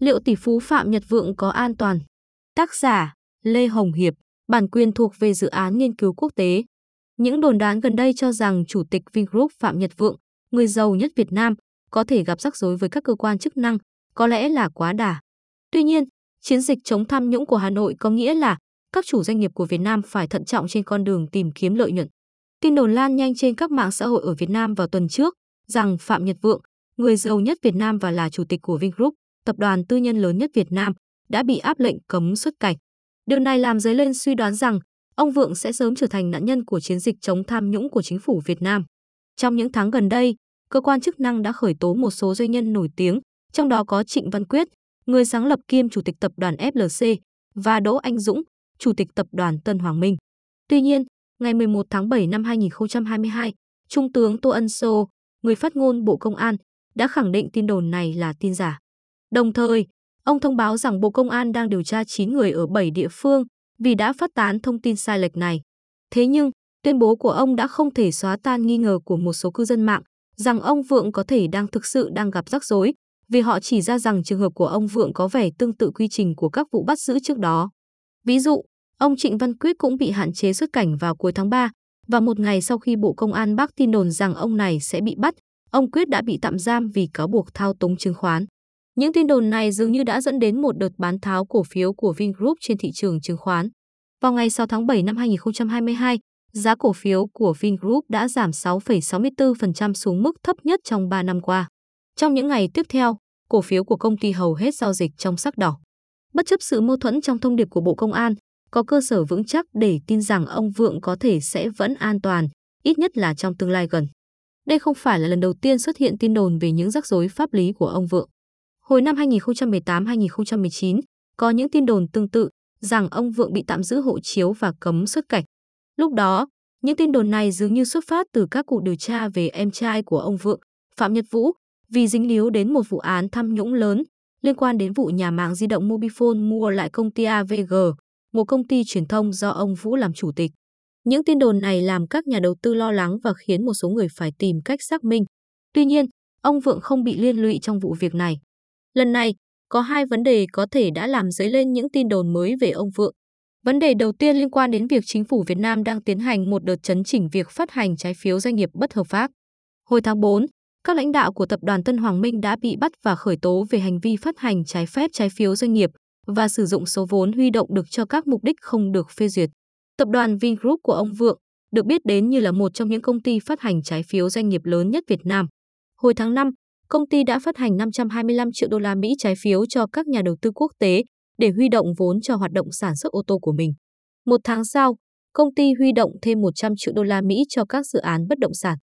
Liệu tỷ phú Phạm Nhật Vượng có an toàn? Tác giả Lê Hồng Hiệp, bản quyền thuộc về dự án nghiên cứu quốc tế. Những đồn đoán gần đây cho rằng Chủ tịch Vingroup Phạm Nhật Vượng, người giàu nhất Việt Nam, có thể gặp rắc rối với các cơ quan chức năng, có lẽ là quá đà. Tuy nhiên, chiến dịch chống tham nhũng của Hà Nội có nghĩa là các chủ doanh nghiệp của Việt Nam phải thận trọng trên con đường tìm kiếm lợi nhuận. Tin đồn lan nhanh trên các mạng xã hội ở Việt Nam vào tuần trước rằng Phạm Nhật Vượng, người giàu nhất Việt Nam và là chủ tịch của Vingroup, tập đoàn tư nhân lớn nhất Việt Nam, đã bị áp lệnh cấm xuất cảnh. Điều này làm dấy lên suy đoán rằng ông Vượng sẽ sớm trở thành nạn nhân của chiến dịch chống tham nhũng của chính phủ Việt Nam. Trong những tháng gần đây, cơ quan chức năng đã khởi tố một số doanh nhân nổi tiếng, trong đó có Trịnh Văn Quyết, người sáng lập kiêm chủ tịch tập đoàn FLC, và Đỗ Anh Dũng, chủ tịch tập đoàn Tân Hoàng Minh. Tuy nhiên, ngày 11 tháng 7 năm 2022, Trung tướng Tô Ân Sô, người phát ngôn Bộ Công an, đã khẳng định tin đồn này là tin giả. Đồng thời, ông thông báo rằng Bộ Công an đang điều tra 9 người ở 7 địa phương vì đã phát tán thông tin sai lệch này. Thế nhưng, tuyên bố của ông đã không thể xóa tan nghi ngờ của một số cư dân mạng rằng ông Vượng có thể đang thực sự đang gặp rắc rối vì họ chỉ ra rằng trường hợp của ông Vượng có vẻ tương tự quy trình của các vụ bắt giữ trước đó. Ví dụ, ông Trịnh Văn Quyết cũng bị hạn chế xuất cảnh vào cuối tháng 3 và một ngày sau khi Bộ Công an bác tin đồn rằng ông này sẽ bị bắt, ông Quyết đã bị tạm giam vì cáo buộc thao túng chứng khoán. Những tin đồn này dường như đã dẫn đến một đợt bán tháo cổ phiếu của Vingroup trên thị trường chứng khoán. Vào ngày 6 tháng 7 năm 2022, giá cổ phiếu của Vingroup đã giảm 6,64% xuống mức thấp nhất trong 3 năm qua. Trong những ngày tiếp theo, cổ phiếu của công ty hầu hết giao dịch trong sắc đỏ. Bất chấp sự mâu thuẫn trong thông điệp của Bộ Công an, có cơ sở vững chắc để tin rằng ông Vượng có thể sẽ vẫn an toàn, ít nhất là trong tương lai gần. Đây không phải là lần đầu tiên xuất hiện tin đồn về những rắc rối pháp lý của ông Vượng. Hồi năm 2018-2019, có những tin đồn tương tự rằng ông Vượng bị tạm giữ hộ chiếu và cấm xuất cảnh. Lúc đó, những tin đồn này dường như xuất phát từ các cuộc điều tra về em trai của ông Vượng, Phạm Nhật Vũ, vì dính líu đến một vụ án tham nhũng lớn liên quan đến vụ nhà mạng di động Mobifone mua lại công ty AVG, một công ty truyền thông do ông Vũ làm chủ tịch. Những tin đồn này làm các nhà đầu tư lo lắng và khiến một số người phải tìm cách xác minh. Tuy nhiên, ông Vượng không bị liên lụy trong vụ việc này. Lần này, có hai vấn đề có thể đã làm dấy lên những tin đồn mới về ông Vượng. Vấn đề đầu tiên liên quan đến việc chính phủ Việt Nam đang tiến hành một đợt chấn chỉnh việc phát hành trái phiếu doanh nghiệp bất hợp pháp. Hồi tháng 4, các lãnh đạo của tập đoàn Tân Hoàng Minh đã bị bắt và khởi tố về hành vi phát hành trái phép trái phiếu doanh nghiệp và sử dụng số vốn huy động được cho các mục đích không được phê duyệt. Tập đoàn Vingroup của ông Vượng được biết đến như là một trong những công ty phát hành trái phiếu doanh nghiệp lớn nhất Việt Nam. Hồi tháng 5, công ty đã phát hành 525 triệu đô la Mỹ trái phiếu cho các nhà đầu tư quốc tế để huy động vốn cho hoạt động sản xuất ô tô của mình. Một tháng sau, công ty huy động thêm 100 triệu đô la Mỹ cho các dự án bất động sản.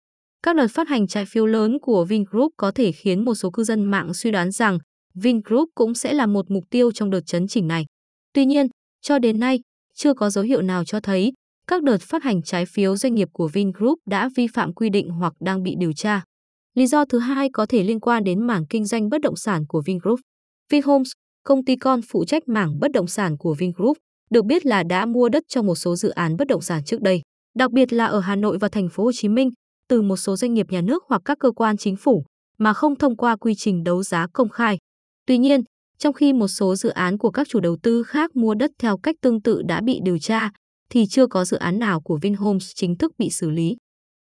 Các đợt phát hành trái phiếu lớn của Vingroup có thể khiến một số cư dân mạng suy đoán rằng Vingroup cũng sẽ là một mục tiêu trong đợt chấn chỉnh này. Tuy nhiên, cho đến nay, chưa có dấu hiệu nào cho thấy các đợt phát hành trái phiếu doanh nghiệp của Vingroup đã vi phạm quy định hoặc đang bị điều tra. Lý do thứ hai có thể liên quan đến mảng kinh doanh bất động sản của Vingroup. Vinhomes, công ty con phụ trách mảng bất động sản của Vingroup, được biết là đã mua đất cho một số dự án bất động sản trước đây, đặc biệt là ở Hà Nội và thành phố Hồ Chí Minh, từ một số doanh nghiệp nhà nước hoặc các cơ quan chính phủ mà không thông qua quy trình đấu giá công khai. Tuy nhiên, trong khi một số dự án của các chủ đầu tư khác mua đất theo cách tương tự đã bị điều tra, thì chưa có dự án nào của Vinhomes chính thức bị xử lý.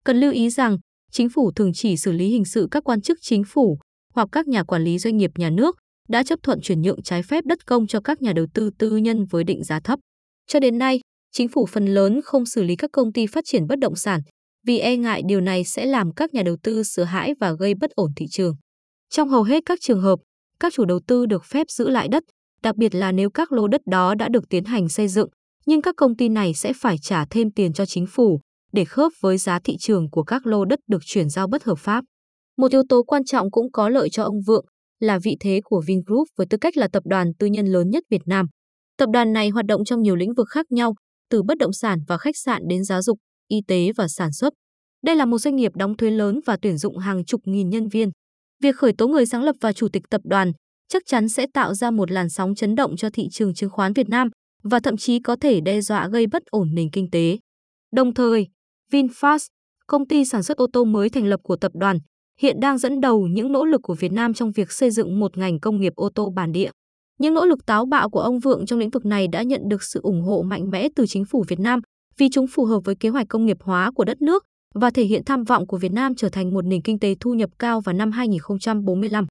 Cần lưu ý rằng, chính phủ thường chỉ xử lý hình sự các quan chức chính phủ hoặc các nhà quản lý doanh nghiệp nhà nước đã chấp thuận chuyển nhượng trái phép đất công cho các nhà đầu tư tư nhân với định giá thấp. Cho đến nay, chính phủ phần lớn không xử lý các công ty phát triển bất động sản vì e ngại điều này sẽ làm các nhà đầu tư sợ hãi và gây bất ổn thị trường. Trong hầu hết các trường hợp, các chủ đầu tư được phép giữ lại đất, đặc biệt là nếu các lô đất đó đã được tiến hành xây dựng, nhưng các công ty này sẽ phải trả thêm tiền cho chính phủ để khớp với giá thị trường của các lô đất được chuyển giao bất hợp pháp. Một yếu tố quan trọng cũng có lợi cho ông Vượng là vị thế của Vingroup với tư cách là tập đoàn tư nhân lớn nhất Việt Nam. Tập đoàn này hoạt động trong nhiều lĩnh vực khác nhau, từ bất động sản và khách sạn đến giáo dục, y tế và sản xuất. Đây là một doanh nghiệp đóng thuế lớn và tuyển dụng hàng chục nghìn nhân viên. Việc khởi tố người sáng lập và chủ tịch tập đoàn chắc chắn sẽ tạo ra một làn sóng chấn động cho thị trường chứng khoán Việt Nam và thậm chí có thể đe dọa gây bất ổn nền kinh tế. Đồng thời, VinFast, công ty sản xuất ô tô mới thành lập của tập đoàn, hiện đang dẫn đầu những nỗ lực của Việt Nam trong việc xây dựng một ngành công nghiệp ô tô bản địa. Những nỗ lực táo bạo của ông Vượng trong lĩnh vực này đã nhận được sự ủng hộ mạnh mẽ từ chính phủ Việt Nam vì chúng phù hợp với kế hoạch công nghiệp hóa của đất nước và thể hiện tham vọng của Việt Nam trở thành một nền kinh tế thu nhập cao vào năm 2045.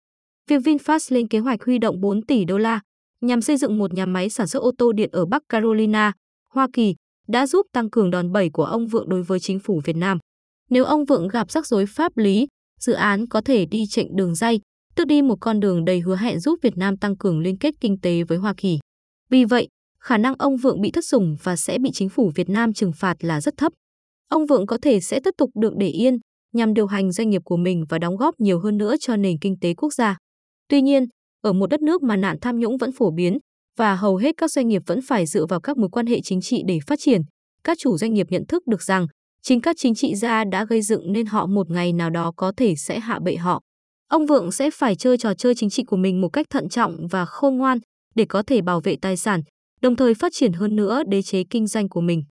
Việc VinFast lên kế hoạch huy động 4 tỷ đô la nhằm xây dựng một nhà máy sản xuất ô tô điện ở Bắc Carolina, Hoa Kỳ đã giúp tăng cường đòn bẩy của ông Vượng đối với chính phủ Việt Nam. Nếu ông Vượng gặp rắc rối pháp lý, dự án có thể đi chệnh đường dây, tức đi một con đường đầy hứa hẹn giúp Việt Nam tăng cường liên kết kinh tế với Hoa Kỳ. Vì vậy, khả năng ông Vượng bị thất sủng và sẽ bị chính phủ Việt Nam trừng phạt là rất thấp. Ông Vượng có thể sẽ tiếp tục được để yên nhằm điều hành doanh nghiệp của mình và đóng góp nhiều hơn nữa cho nền kinh tế quốc gia. Tuy nhiên, ở một đất nước mà nạn tham nhũng vẫn phổ biến và hầu hết các doanh nghiệp vẫn phải dựa vào các mối quan hệ chính trị để phát triển, các chủ doanh nghiệp nhận thức được rằng chính các chính trị gia đã gây dựng nên họ một ngày nào đó có thể sẽ hạ bệ họ. Ông Vượng sẽ phải chơi trò chơi chính trị của mình một cách thận trọng và khôn ngoan để có thể bảo vệ tài sản, đồng thời phát triển hơn nữa đế chế kinh doanh của mình.